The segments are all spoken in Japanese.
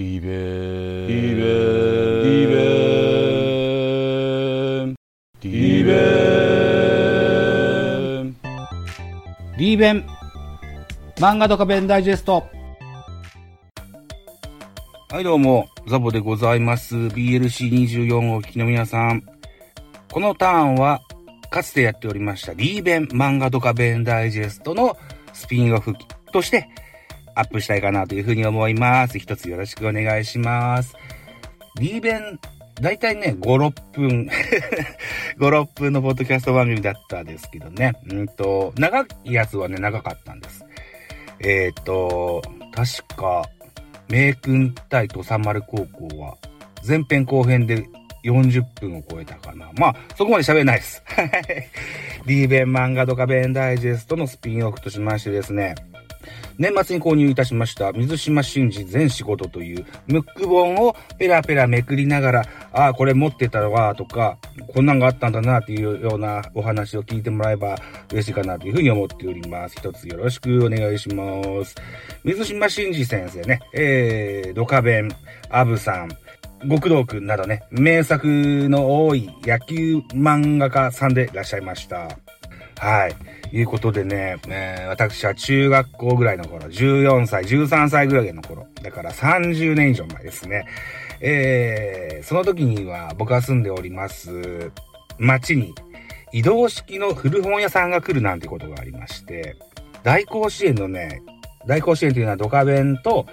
リベンリベンリベンリベンリベン漫画ドカベンダイジェスト。はい、どうも、ザボでございます。BLC24 をお聞きの皆さん。このターンは、かつてやっておりました、リーベン漫画ドカベンダイジェストのスピンオフとして、アップしたいかなというふうに思います。一つよろしくお願いします。リーベン、だいたいね、5、6分、5、6分のポッドキャスト番組だったんですけどね。うんと、長いやつはね、長かったんです。えっ、と、確か、名君対土佐丸高校は、前編後編で40分を超えたかな。まあ、そこまで喋れないです。はい。リーベン漫画ドカベンダイジェストのスピンオフとしましてですね、年末に購入いたしました、水島真司全仕事というムック本をペラペラめくりながら、ああ、これ持ってたわ、とか、こんなんがあったんだな、っていうようなお話を聞いてもらえば嬉しいかな、というふうに思っております。一つよろしくお願いします。水島真司先生ね、えー、ドカベン、アブさん、極道くんなどね、名作の多い野球漫画家さんでいらっしゃいました。はい。いうことでね、えー私は中学校ぐらいの頃、14歳、13歳ぐらいの頃、だから30年以上前ですね。えー、その時には僕が住んでおります町に移動式の古本屋さんが来るなんてことがありまして、大甲子園のね、大甲子園というのはドカベンと、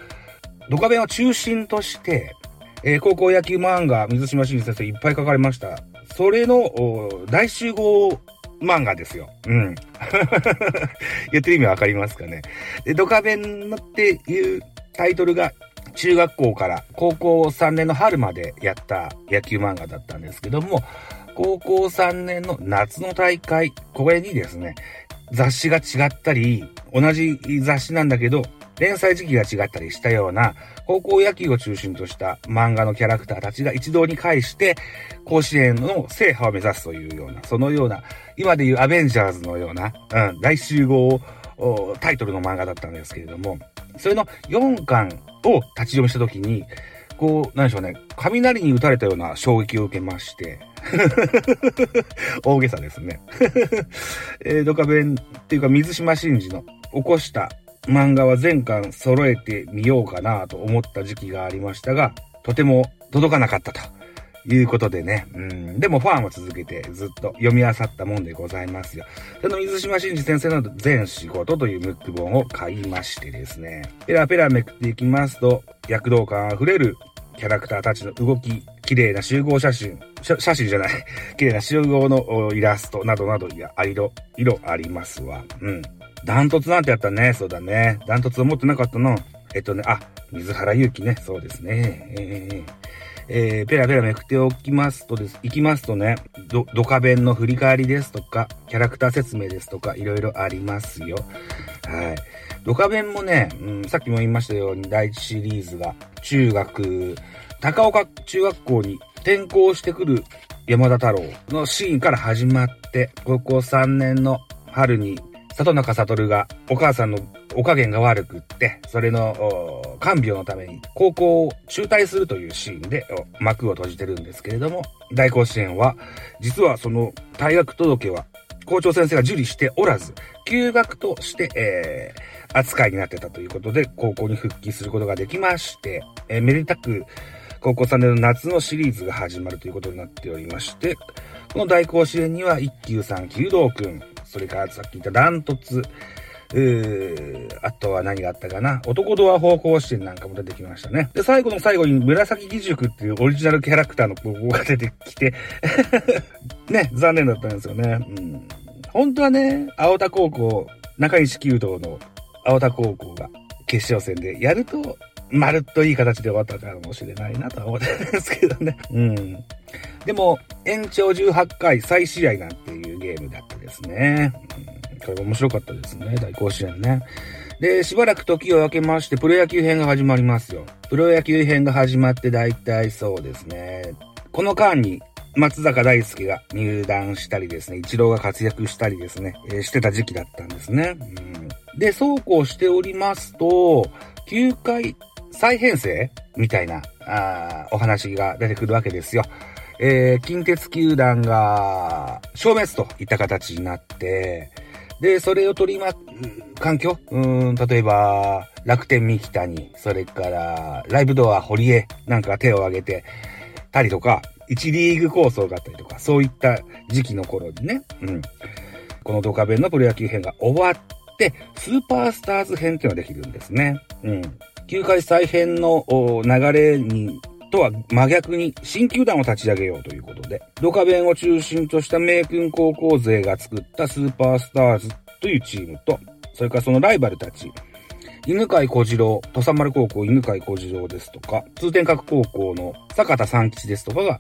ドカベンを中心として、えー高校野球漫画、水島新司先生いっぱい書かれました。それの大集合漫画ですよ。うん。言ってる意味わかりますかね。で、ドカベンっていうタイトルが中学校から高校3年の春までやった野球漫画だったんですけども、高校3年の夏の大会、これにですね、雑誌が違ったり、同じ雑誌なんだけど、連載時期が違ったりしたような、高校野球を中心とした漫画のキャラクターたちが一堂に会して、甲子園の制覇を目指すというような、そのような、今でいうアベンジャーズのような、うん、大集合おタイトルの漫画だったんですけれども、それの4巻を立ち読みしたときに、こう、なんでしょうね、雷に打たれたような衝撃を受けまして、大げさですね。えー、ドカベンっていうか水島真司の起こした漫画は全巻揃えてみようかなと思った時期がありましたが、とても届かなかったということでね。うん、でもファンを続けてずっと読み漁ったもんでございますよ。その水島真司先生の全仕事というムック本を買いましてですね。ペラペラめくっていきますと、躍動感あふれるキャラクターたちの動き、綺麗な集合写真、写真じゃない、綺麗な集合のイラストなどなど、いや、色、色ありますわ。うん。ダントツなんてやったね。そうだね。ダントツを持ってなかったの。えっとね、あ、水原ゆうきね。そうですね。えーえーペラペラめくっておきますとです、いきますとね、ド、ドカベンの振り返りですとか、キャラクター説明ですとか、いろいろありますよ。はい。ドカベンもね、うん、さっきも言いましたように、第一シリーズが、中学、高岡中学校に転校してくる山田太郎のシーンから始まって、高校3年の春に、里中悟がお母さんのお加減が悪くって、それの看病のために高校を中退するというシーンで幕を閉じてるんですけれども、大甲子園は、実はその退学届は校長先生が受理しておらず、休学として、えー、扱いになってたということで、高校に復帰することができまして、えーめでたく、高校3年の夏のシリーズが始まるということになっておりまして、この大甲子園には一級さん、弓道くん、それからさっき言ったダントツ、うあとは何があったかな男ドア方向視点なんかも出てきましたね。で、最後の最後に紫義塾っていうオリジナルキャラクターの高校が出てきて、ね、残念だったんですよね。うん。本当はね、青田高校、中西弓道の青田高校が決勝戦でやると、まるっといい形で終わったかもしれないなとは思ってるんですけどね。うん。でも、延長18回再試合なんていうゲームだったですね。うんこれ面白かったですね。大甲子園ね。で、しばらく時を分けまして、プロ野球編が始まりますよ。プロ野球編が始まって大体そうですね。この間に、松坂大輔が入団したりですね、一郎が活躍したりですね、えーしてた時期だったんですね。うん、で、そうこうしておりますと、9回再編成みたいな、あお話が出てくるわけですよ。えー、近鉄球団が消滅といった形になって、で、それを取りま、環境？うん、例えば、楽天三木谷、それから、ライブドア堀江なんか手を挙げてたりとか、1リーグ構想があったりとか、そういった時期の頃にね、うん。このドカベンのプロ野球編が終わって、スーパースターズ編っていうのができるんですね。うん。球界再編の流れにとは真逆に新球団を立ち上げようということで、ドカベンを中心とした名君高校勢が作ったスーパースターズというチームと、それからそのライバルたち、犬飼小次郎、土佐丸高校犬飼小次郎ですとか、通天閣高校の坂田三吉ですとかが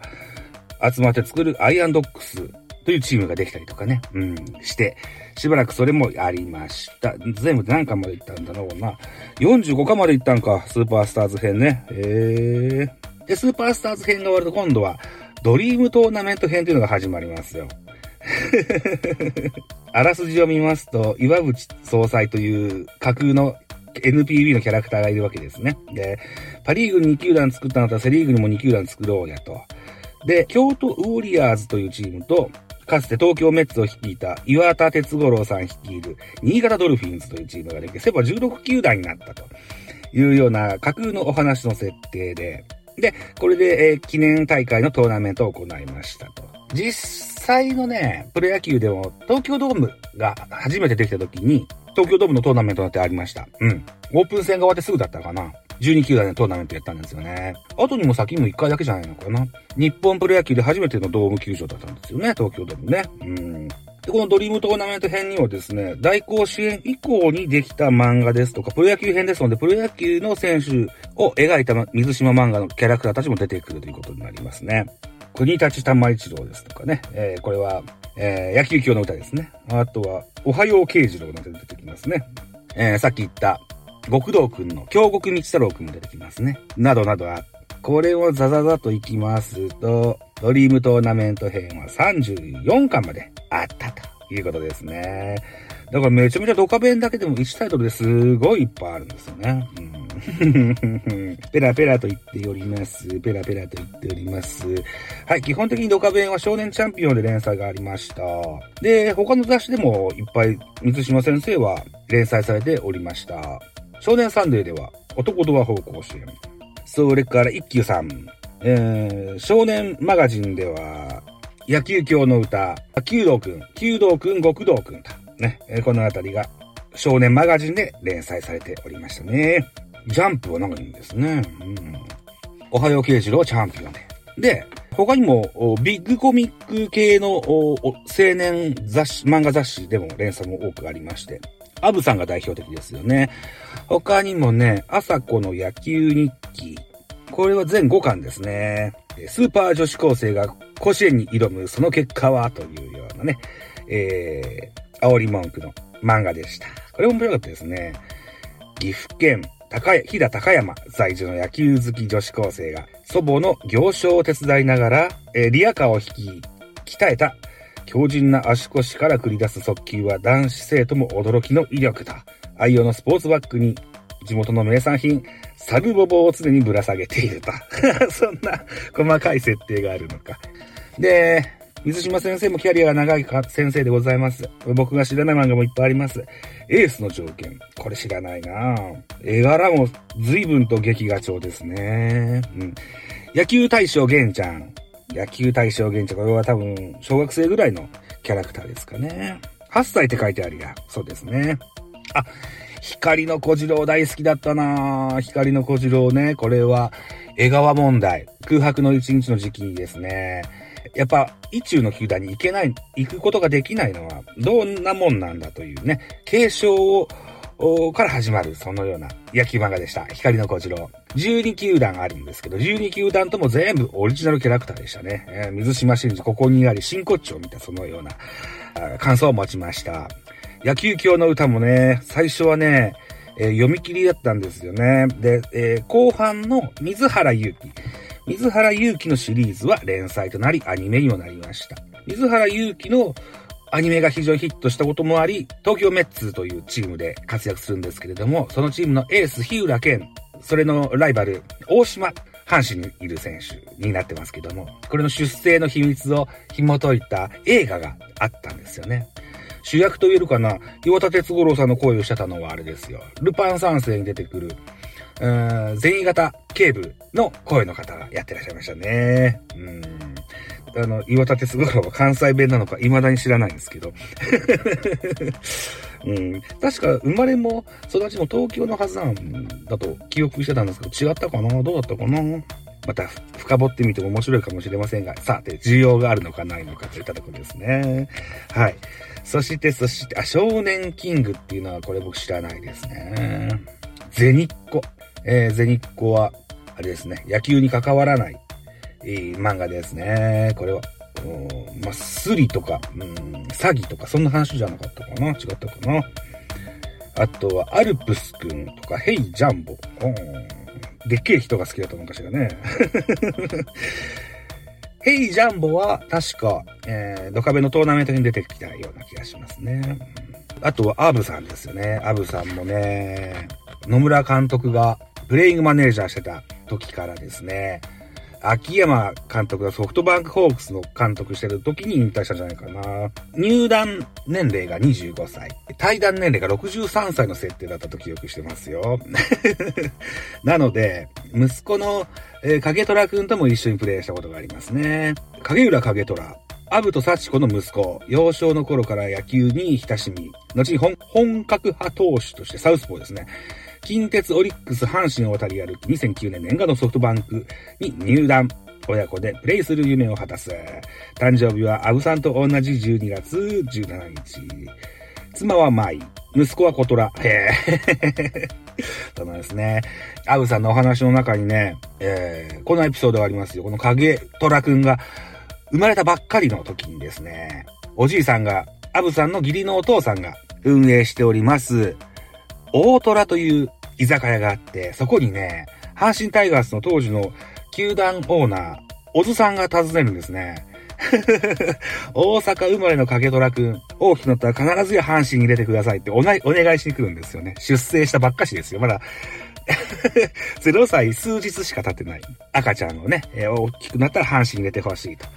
集まって作るアイアンドックスというチームができたりとかね、うん、して、しばらくそれもありました。全部で何巻まで行ったんだろうな。45巻まで行ったんか、スーパースターズ編ね。へえ。で、スーパースターズ編が終わると今度は、ドリームトーナメント編というのが始まりますよ。あらすじを見ますと、岩渕総裁という架空の NPB のキャラクターがいるわけですね。で、パリーグに2球団作ったのとセリーグにも2球団作ろうやと。で、京都ウォリアーズというチームと、かつて東京メッツを率いた岩田哲五郎さん率いる新潟ドルフィンズというチームができて、セ・パ16球団になったというような架空のお話の設定で、で、これで、えー、記念大会のトーナメントを行いましたと。実際のね、プロ野球でも東京ドームが初めてできた時に、東京ドームのトーナメントなんてありました。うん。オープン戦が終わってすぐだったかな。12球団でトーナメントやったんですよね。後にも先にも1回だけじゃないのかな。日本プロ野球で初めてのドーム球場だったんですよね、東京ドームね。うん。で、このドリームトーナメント編にはですね、大甲子園以降にできた漫画ですとか、プロ野球編ですので、プロ野球の選手を描いた水島漫画のキャラクターたちも出てくるということになりますね。国立玉一郎ですとかね、えー、これは、えー、野球教の歌ですね。あとは、おはよう慶次郎なんて出てきますね。えー、さっき言った、極道くんの京極道太郎くんも出てきますね。などなどあこれをザザザと行きますと、ドリームトーナメント編は34巻まであったということですね。だからめちゃめちゃドカベンだけでも1タイトルですごいいっぱいあるんですよね。うん ペラペラと言っております。ペラペラと言っております。はい、基本的にドカベンは少年チャンピオンで連載がありました。で、他の雑誌でもいっぱい水島先生は連載されておりました。少年サンデーでは男ドア方向支援。それから一休さん。えー、少年マガジンでは野球教の歌、弓道くん、弓道くん、極道くんと。ね、このあたりが少年マガジンで連載されておりましたね。ジャンプは長いんですね。うん。おはよう慶次郎チャンピオンで。で、他にも、ビッグコミック系の青年雑誌、漫画雑誌でも連載も多くありまして、アブさんが代表的ですよね。他にもね、朝子の野球日記。これは全5巻ですね。スーパー女子高生が甲子園に挑むその結果は？というようなね、えー、煽り文句の漫画でした。これ面白かったですね。岐阜県高飛騨高山在住の野球好き女子高生が祖母の行商を手伝いながら、えー、リアカーを引き、鍛えた強靭な足腰から繰り出す速球は男子生徒も驚きの威力だ。愛用のスポーツバッグに地元の名産品、サルボボを常にぶら下げていると。そんな細かい設定があるのか。で、水島先生もキャリアが長い先生でございます。僕が知らない漫画もいっぱいあります。エースの条件。これ知らないな絵柄も随分と劇画調ですね。うん。野球大将玄ちゃん。野球大将玄ちゃん。これは多分、小学生ぐらいのキャラクターですかね。8歳って書いてあるや。そうですね。あ、光の小次郎大好きだったな光の小次郎ね。これは、江川問題。空白の一日の時期にですね。やっぱ、意中の球団に行けない、行くことができないのは、どんなもんなんだというね、継承を、から始まる、そのような野球漫画でした。光の小次郎。12球団あるんですけど、12球団とも全部オリジナルキャラクターでしたね。えー、水島真司、ここにあり、真骨頂を見たそのような、感想を持ちました。野球教の歌もね、最初はね、えー、読み切りだったんですよね。で、えー、後半の水原祐希。水原祐希のシリーズは連載となり、アニメにもなりました。水原祐希のアニメが非常にヒットしたこともあり、東京メッツというチームで活躍するんですけれども、そのチームのエース、日浦健それのライバル、大島、阪神にいる選手になってますけども、これの出生の秘密を紐解いた映画があったんですよね。主役と言えるかな岩田哲五郎さんの声をしてたのはあれですよ。ルパン三世に出てくる、うーん、善意型警部の声の方がやってらっしゃいましたね。うん。あの、岩田哲五郎は関西弁なのか未だに知らないんですけど。うん。確か生まれも育ちも東京のはずなんだと記憶してたんですけど、違ったかな？どうだったかな？また深掘ってみても面白いかもしれませんが、さて、需要があるのかないのかといったところですね。はい。そして、そして、あ、少年キングっていうのはこれ僕知らないですね。ゼニッコ。えー、ゼニッコは、あれですね、野球に関わらない、えー、漫画ですね。これは、まあ、スリとか、うん、詐欺とか、そんな話じゃなかったかな違ったかなあとは、アルプスくんとか、ヘイジャンボ。でっけえ人が好きだったのかしらね。ヘイジャンボは、確か、えー、ドカベのトーナメントに出てきたような気がしますね。あとは、アブさんですよね。アブさんもね、野村監督がプレイングマネージャーしてた時からですね、秋山監督がソフトバンクホークスの監督してる時に引退したんじゃないかな。入団年齢が25歳。対談年齢が63歳の設定だったと記憶してますよ。なので、息子の、えー、影虎くんとも一緒にプレイしたことがありますね。影浦影虎。アブと幸子の息子、幼少の頃から野球に親しみ、後に本格派投手としてサウスポーですね。近鉄オリックス阪神を渡り歩き、2009年年間のソフトバンクに入団。親子でプレイする夢を果たす。誕生日はアブさんと同じ12月17日。妻は舞。息子は小虎。へえ。そうなんですね。アブさんのお話の中にね、えー、このエピソードがありますよ。この影虎くんが生まれたばっかりの時にですね、おじいさんが、アブさんの義理のお父さんが運営しております、大虎という居酒屋があって、そこにね、阪神タイガースの当時の球団オーナー、小津さんが訪ねるんですね。大阪生まれの影虎くん、大きくなったら必ずや阪神に入れてくださいっておなお願いしに来るんですよね。出生したばっかしですよ。まだ 0歳数日しか経ってない赤ちゃんをね、えー、大きくなったら阪神に入れてほしいと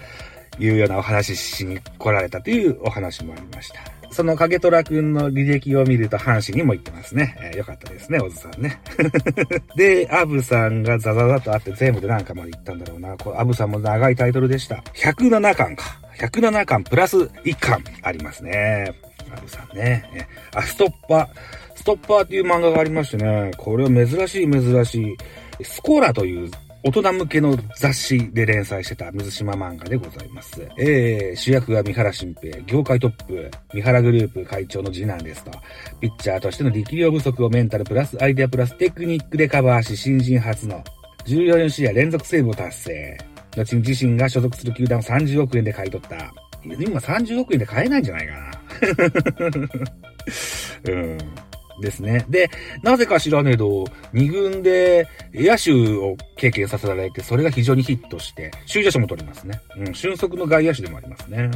いうようなお話しに来られたというお話もありました。その影虎くんの履歴を見ると阪神にも行ってますね。えー、よかったですね、小津さんね。で、アブさんがザザザとあって全部で何巻まで行ったんだろうな。こアブさんも長いタイトルでした。107巻か。107巻プラス1巻ありますね。アブさんね。あ、ストッパー。ストッパーっていう漫画がありましてね。これは珍しい珍しい。スコーラという大人向けの雑誌で連載してた水島漫画でございます。えー、主役は三原新平、業界トップ、三原グループ会長の次男ですと。ピッチャーとしての力量不足をメンタルプラスアイデアプラステクニックでカバーし、新人初の14試合連続セーブを達成。後に自身が所属する球団を30億円で買い取った。今30億円で買えないんじゃないかな。うん。ですね。で、なぜか知らねえと、2軍で野手を経験させられて、それが非常にヒットして、首位打者も取りますね。うん、俊足の外野手でもありますね。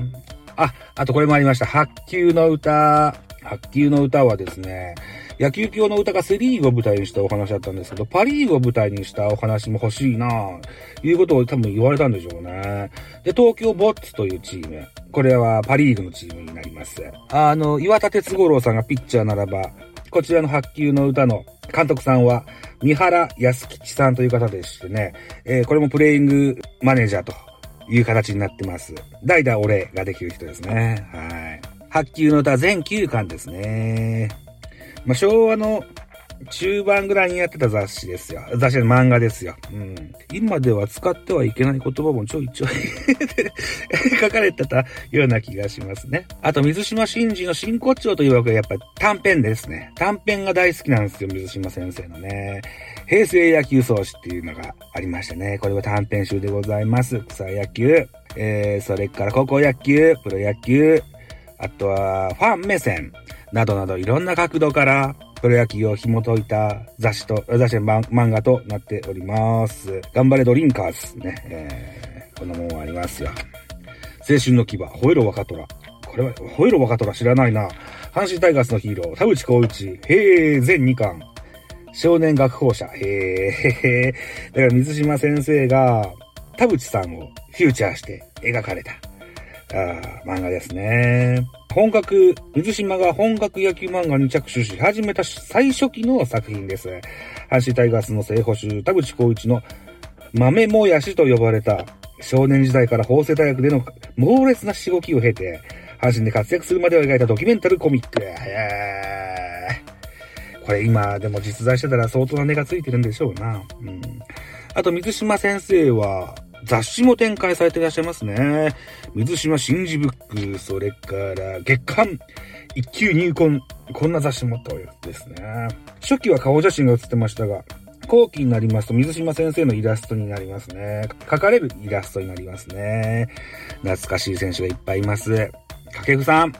あ、あとこれもありました。白球の歌。白球の歌はですね、野球教の歌がセリーグを舞台にしたお話だったんですけど、パリーグを舞台にしたお話も欲しいなぁ、いうことを多分言われたんでしょうね。で、東京ボッツというチーム。これはパリーグのチームになります。あの、岩田哲五郎さんがピッチャーならば、こちらの発球の歌の監督さんは、三原康吉さんという方でしてね、えー、これもプレイングマネージャーという形になってます。代打お礼ができる人ですね。はい。発球の歌全9巻ですね。まあ、昭和の中盤ぐらいにやってた雑誌ですよ。雑誌の漫画ですよ。うん。今では使ってはいけない言葉もちょいちょい 書かれてたような気がしますね。あと、水島真司の真骨頂というわけはやっぱ短編ですね。短編が大好きなんですよ、水島先生のね。平成野球創始っていうのがありましたね。これは短編集でございます。草野球、えー、それから高校野球、プロ野球、あとはファン目線などなどいろんな角度からプロ野球を紐解いた雑誌と、雑誌の漫画となっております。頑張れドリンカーズね、えー、こんなもんありますよ。青春の牙、吠えろ若虎。これは、吠えろ若虎知らないな。阪神タイガースのヒーロー、田淵光一、平全2巻。少年学校者。へえ。だから水島先生が、田淵さんをフューチャーして描かれた、あ漫画ですね。本格、水島が本格野球漫画に着手し始めた最初期の作品です。阪神タイガースの正捕手、田淵光一の豆もやしと呼ばれた少年時代から法政大学での猛烈なしごきを経て、阪神で活躍するまでを描いたドキュメンタルコミック。これ今でも実在してたら相当な値がついてるんでしょうな。うん。あと、水島先生は、雑誌も展開されていらっしゃいますね。水島真珠ブック、それから月刊一級入魂、こんな雑誌もとですね。初期は顔写真が写ってましたが、後期になりますと水島先生のイラストになりますね。描かれるイラストになりますね。懐かしい選手がいっぱいいます。掛布さん、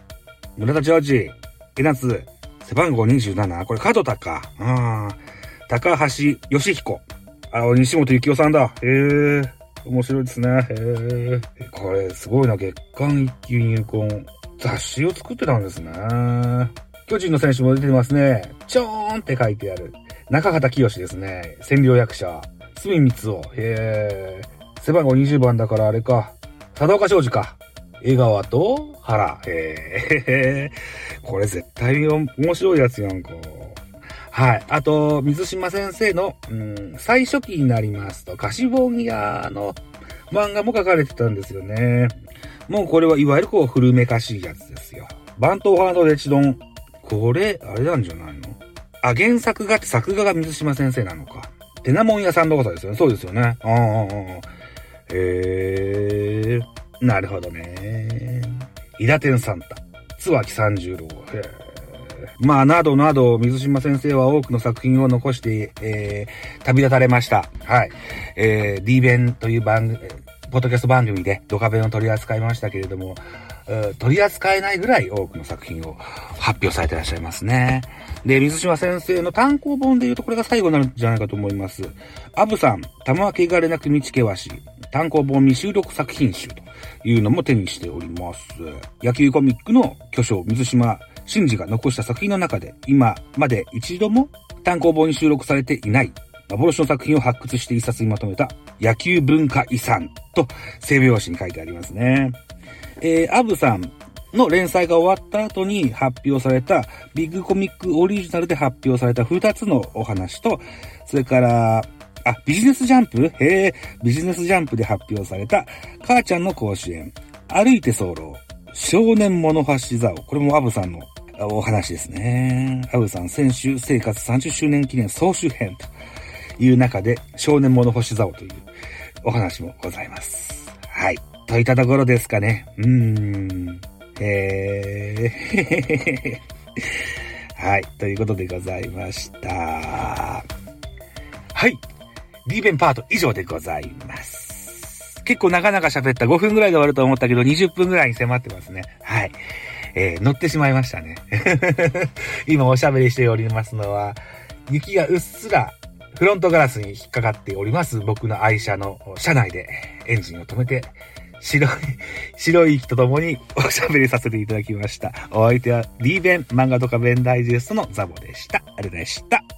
村田ジョージ、江夏、背番号27、これ角田か。うん。高橋義彦。あ、西本幸雄さんだ。へえ。面白いですね。へえ。これ、すごいな。月間一級入魂。雑誌を作ってたんですね。巨人の選手も出てますね。ちょーんって書いてある。中畑清ですね。占領役者。隅光夫。へえ。背番号20番だからあれか。佐岡昌司か。江川と原。へえ。これ絶対面白いやつやんか。はい。あと、水島先生の、うん、最初期になりますと、カシボギアの漫画も書かれてたんですよね。もうこれはいわゆるこう古めかしいやつですよ。バントハードレチドン。これ、あれなんじゃないの？あ、原作がって作画が水島先生なのか。テナモン屋さんのことですよね。そうですよね。ああ、ああ。へえ。なるほどね。イダテンサンタ。津脇三十郎。へえ。まあ、などなど、水島先生は多くの作品を残して、えー、旅立たれました。はい。えー、D 弁という番組、ポッドキャスト番組でドカ弁を取り扱いましたけれども、取り扱えないぐらい多くの作品を発表されていらっしゃいますね。で、水島先生の単行本で言うとこれが最後になるんじゃないかと思います。アブさん、玉けがれなく道険し、単行本未収録作品集というのも手にしております。野球コミックの巨匠、水島真治が残した作品の中で、今まで一度も単行本に収録されていない幻の作品を発掘して一冊にまとめた野球文化遺産と整備用紙に書いてありますね。えー、アブさんの連載が終わった後に発表されたビッグコミックオリジナルで発表された2つのお話と、それから、あ、ビジネスジャンプ？へえ、ビジネスジャンプで発表された母ちゃんの甲子園、歩いて候。少年物橋座を、これもアブさんのお話ですね。アブさん、先週生活30周年記念総集編という中で、少年物星座をというお話もございます。はい。といったところですかね。うーん。えーはい。ということでございました。はい。D 弁パート以上でございます。結構長々喋った5分ぐらいで終わると思ったけど、20分ぐらいに迫ってますね。はい。えー、乗ってしまいましたね。今おしゃべりしておりますのは、雪がうっすらフロントガラスに引っかかっております僕の愛車の車内でエンジンを止めて、白い、白い息と共におしゃべりさせていただきました。お相手はリーベン漫画とかベンダイジェストのザボでした。ありがとうございました。